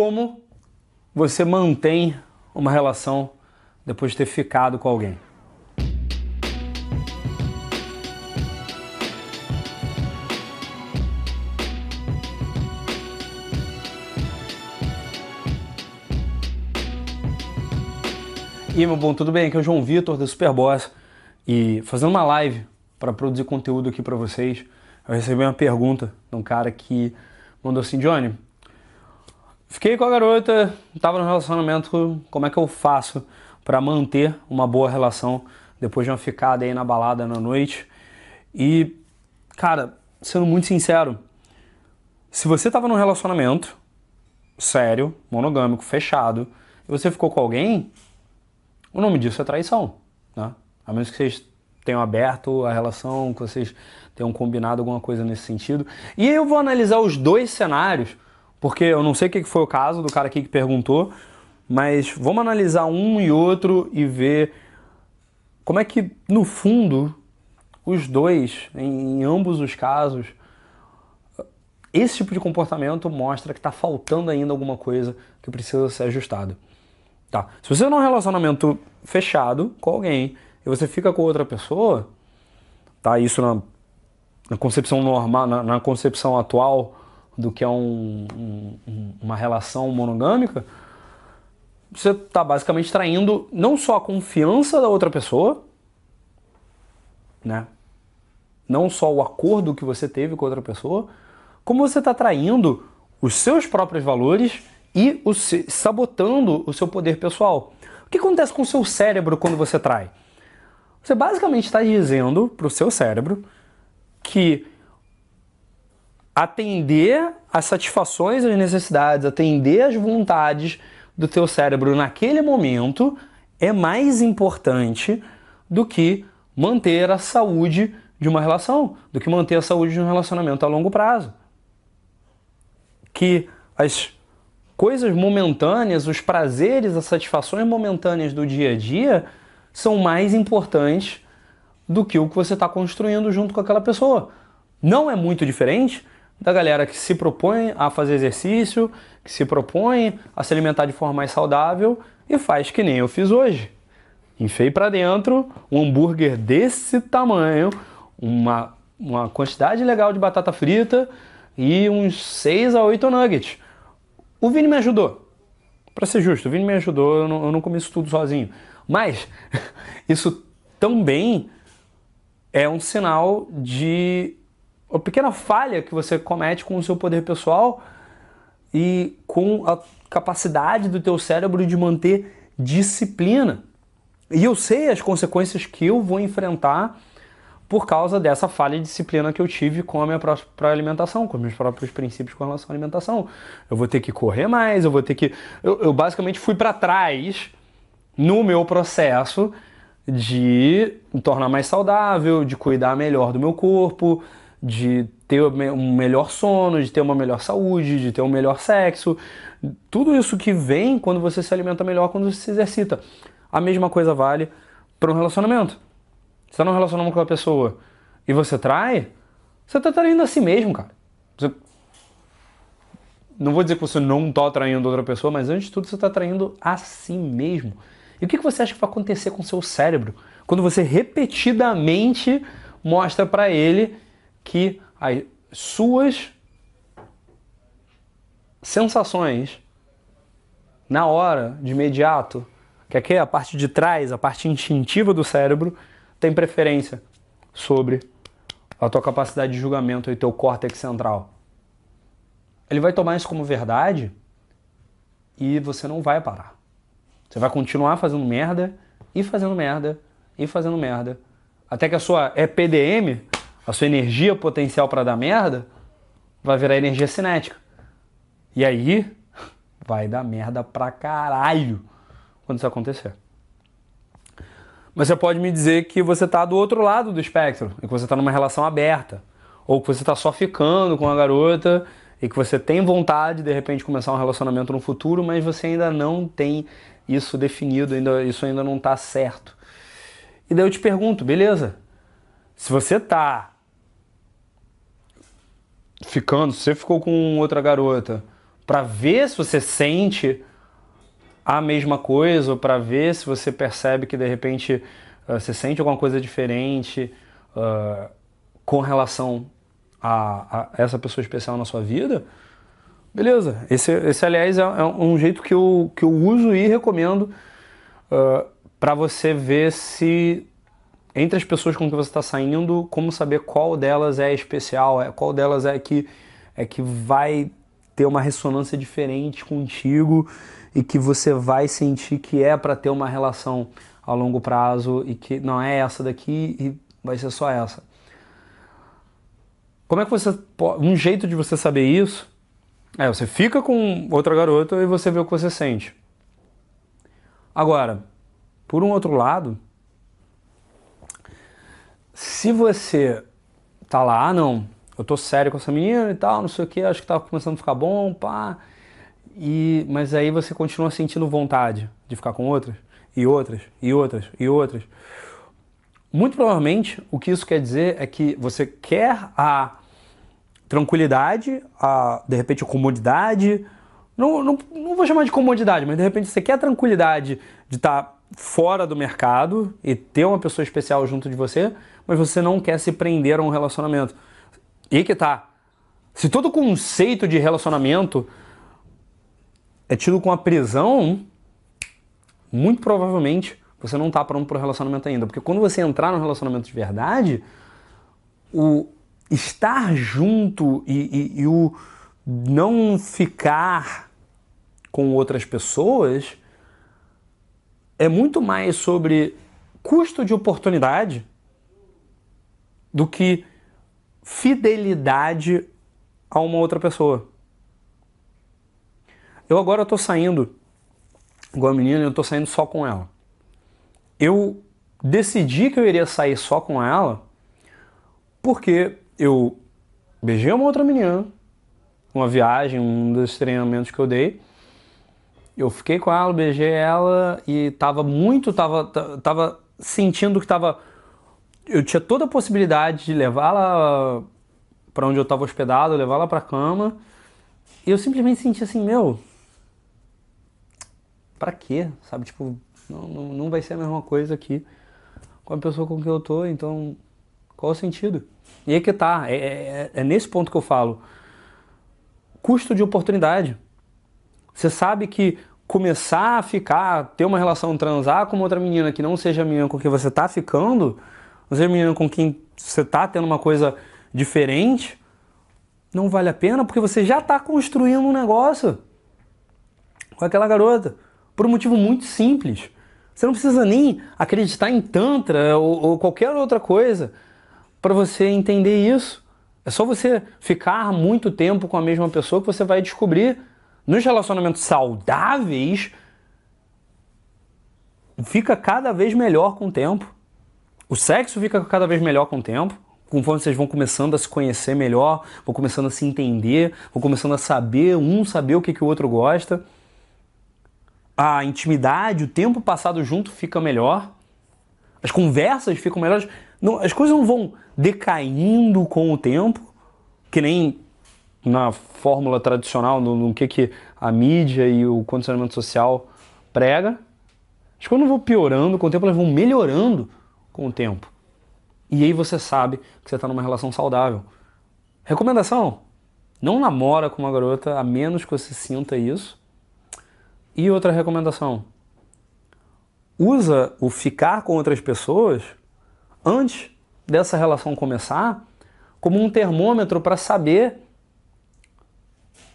como você mantém uma relação depois de ter ficado com alguém. E meu bom, tudo bem? Aqui é o João Vitor da Superboss e fazendo uma live para produzir conteúdo aqui para vocês, eu recebi uma pergunta de um cara que mandou assim: Johnny, fiquei com a garota, estava no relacionamento, como é que eu faço para manter uma boa relação depois de uma ficada aí na balada na noite? E, cara, sendo muito sincero, se você estava num relacionamento sério, monogâmico, fechado, e você ficou com alguém, o nome disso é traição, né? A menos que vocês tenham aberto a relação, que vocês tenham combinado alguma coisa nesse sentido. E eu vou analisar os dois cenários, porque eu não sei o que foi o caso do cara aqui que perguntou, mas vamos analisar um e outro e ver como é que, no fundo, os dois, em, ambos os casos, esse tipo de comportamento mostra que está faltando ainda alguma coisa que precisa ser ajustada. Tá. Se você está num relacionamento fechado com alguém e você fica com outra pessoa, tá? Isso na, na concepção normal, na, na, concepção atual do que é um, um, uma relação monogâmica, você está basicamente traindo não só a confiança da outra pessoa, né? Não só o acordo que você teve com outra pessoa, como você está traindo os seus próprios valores e o, sabotando o seu poder pessoal. O que acontece com o seu cérebro quando você trai? Você basicamente está dizendo para o seu cérebro que atender às satisfações, às necessidades, atender às vontades do teu cérebro naquele momento é mais importante do que manter a saúde de uma relação, do que manter a saúde de um relacionamento a longo prazo. Que as coisas momentâneas, os prazeres, as satisfações momentâneas do dia a dia são mais importantes do que o que você está construindo junto com aquela pessoa. Não é muito diferente da galera que se propõe a fazer exercício, que se propõe a se alimentar de forma mais saudável e faz que nem eu fiz hoje. Enfei para dentro um hambúrguer desse tamanho, uma, uma quantidade legal de batata frita e uns 6 a 8 nuggets. O Vini me ajudou. Para ser justo, o Vini me ajudou, eu não, eu não comi isso tudo sozinho. Mas isso também é um sinal de uma pequena falha que você comete com o seu poder pessoal e com a capacidade do teu cérebro de manter disciplina. E eu sei as consequências que eu vou enfrentar por causa dessa falha de disciplina que eu tive com a minha própria alimentação, com meus próprios princípios com relação à alimentação. Eu vou ter que correr mais, eu vou ter que. Eu, eu basicamente fui para trás no meu processo de me tornar mais saudável, de cuidar melhor do meu corpo, de ter um melhor sono, de ter uma melhor saúde, de ter um melhor sexo. Tudo isso que vem quando você se alimenta melhor, quando você se exercita. A mesma coisa vale para um relacionamento. Você está num relacionamento com uma pessoa e você trai, você está traindo a si mesmo, cara. Você... Não vou dizer que você não está traindo outra pessoa, mas antes de tudo você está traindo a si mesmo. E o que você acha que vai acontecer com o seu cérebro quando você repetidamente mostra para ele que as suas sensações na hora, de imediato, que aqui é a parte de trás, a parte instintiva do cérebro, tem preferência sobre a tua capacidade de julgamento e teu córtex central. Ele vai tomar isso como verdade e você não vai parar. Você vai continuar fazendo merda e fazendo merda e fazendo merda até que a sua EPDM, a sua energia potencial para dar merda, vai virar energia cinética. E aí vai dar merda pra caralho quando isso acontecer. Mas você pode me dizer que você está do outro lado do espectro, e que você está numa relação aberta, ou que você está só ficando com a garota e que você tem vontade de repente começar um relacionamento no futuro, mas você ainda não tem isso definido, ainda, isso ainda não está certo. E daí eu te pergunto, beleza? Se você está ficando, se você ficou com outra garota para ver se você sente a mesma coisa, ou para ver se você percebe que de repente uh, você sente alguma coisa diferente uh, com relação a, a, essa pessoa especial na sua vida, beleza. Esse, esse aliás, é, é um jeito que eu, que eu uso e recomendo uh, para você ver se entre as pessoas com que você está saindo, como saber qual delas é especial, é, qual delas é que, é que vai ter uma ressonância diferente contigo e que você vai sentir que é para ter uma relação a longo prazo e que não é essa daqui e vai ser só essa. Como é que você um jeito de você saber isso é você fica com outra garota e você vê o que você sente. Agora, por um outro lado, se você tá lá, ah, não, eu tô sério com essa menina e tal, não sei o que, acho que tá começando a ficar bom, pá. E, mas aí você continua sentindo vontade de ficar com outras, e outras, e outras, e outras. Muito provavelmente o que isso quer dizer é que você quer a tranquilidade, a, de repente a comodidade. Não, não, não vou chamar de comodidade, mas de repente você quer a tranquilidade de estar tá fora do mercado e ter uma pessoa especial junto de você, mas você não quer se prender a um relacionamento. E que tá. Se todo conceito de relacionamento é tido com a prisão, muito provavelmente você não está pronto para o relacionamento ainda. Porque quando você entrar no relacionamento de verdade, o estar junto e, e, e o não ficar com outras pessoas é muito mais sobre custo de oportunidade do que fidelidade a uma outra pessoa. Eu agora estou saindo, igual a menina, eu estou saindo só com ela. Eu decidi que eu iria sair só com ela porque eu beijei uma outra menina, uma viagem, um dos treinamentos que eu dei. Eu fiquei com ela, beijei ela e tava muito, tava, tava sentindo que tava eu tinha toda a possibilidade de levá-la para onde eu estava hospedado, levá-la para cama. E eu simplesmente senti assim, meu, para quê? Sabe, tipo, não, não, não vai ser a mesma coisa aqui com a pessoa com quem eu tô, então qual o sentido? E aí que tá, é, é, é nesse ponto que eu falo. Custo de oportunidade. Você sabe que começar a ficar, ter uma relação, transar com outra menina que não seja a menina com quem você tá ficando, você é menino com quem você está tendo uma coisa diferente, não vale a pena porque você já está construindo um negócio com aquela garota. Por um motivo muito simples. Você não precisa nem acreditar em Tantra ou, ou qualquer outra coisa para você entender isso. É só você ficar muito tempo com a mesma pessoa que você vai descobrir. Nos relacionamentos saudáveis, fica cada vez melhor com o tempo. O sexo fica cada vez melhor com o tempo, conforme vocês vão começando a se conhecer melhor, vão começando a se entender, vão começando a saber, um saber o que, que o outro gosta. A intimidade, o tempo passado junto fica melhor. As conversas ficam melhores. Não, as coisas não vão decaindo com o tempo, que nem na fórmula tradicional, no, no que, que a mídia e o condicionamento social prega. As coisas não vão piorando com o tempo, elas vão melhorando com o tempo. E aí você sabe que você está numa relação saudável. Recomendação: não namora com uma garota a menos que você sinta isso. E outra recomendação: usa o ficar com outras pessoas antes dessa relação começar como um termômetro para saber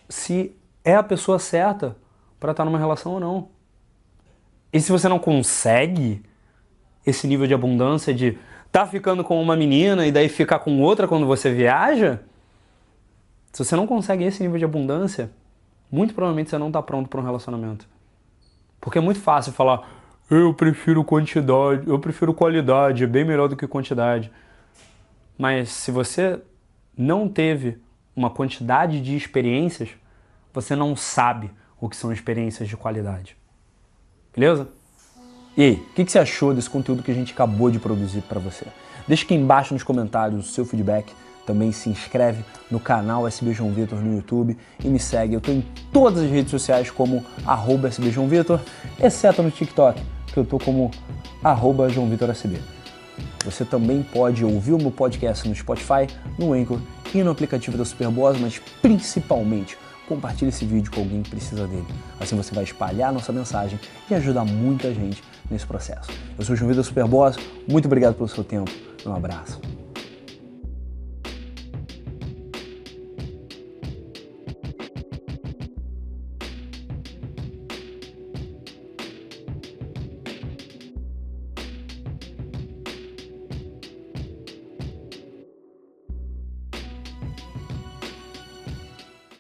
se é a pessoa certa para estar numa relação ou não. E se você não consegue esse nível de abundância de tá ficando com uma menina e daí ficar com outra quando você viaja, se você não consegue esse nível de abundância, muito provavelmente você não está pronto para um relacionamento. Porque é muito fácil falar, eu prefiro quantidade, eu prefiro qualidade, é bem melhor do que quantidade. Mas se você não teve uma quantidade de experiências, você não sabe o que são experiências de qualidade. Beleza? E aí, o que, você achou desse conteúdo que a gente acabou de produzir para você? Deixa aqui embaixo nos comentários o seu feedback, Também se inscreve no canal SB João Vitor no YouTube e me segue. Eu estou em todas as redes sociais como arroba SB João Vitor, exceto no TikTok, que eu estou como arroba João Vitor SB. Você também pode ouvir o meu podcast no Spotify, no Anchor e no aplicativo da Superboss, mas principalmente compartilhe esse vídeo com alguém que precisa dele. Assim você vai espalhar nossa mensagem e ajudar muita gente nesse processo. Eu sou o João Vitor Superboss, muito obrigado pelo seu tempo. Um abraço.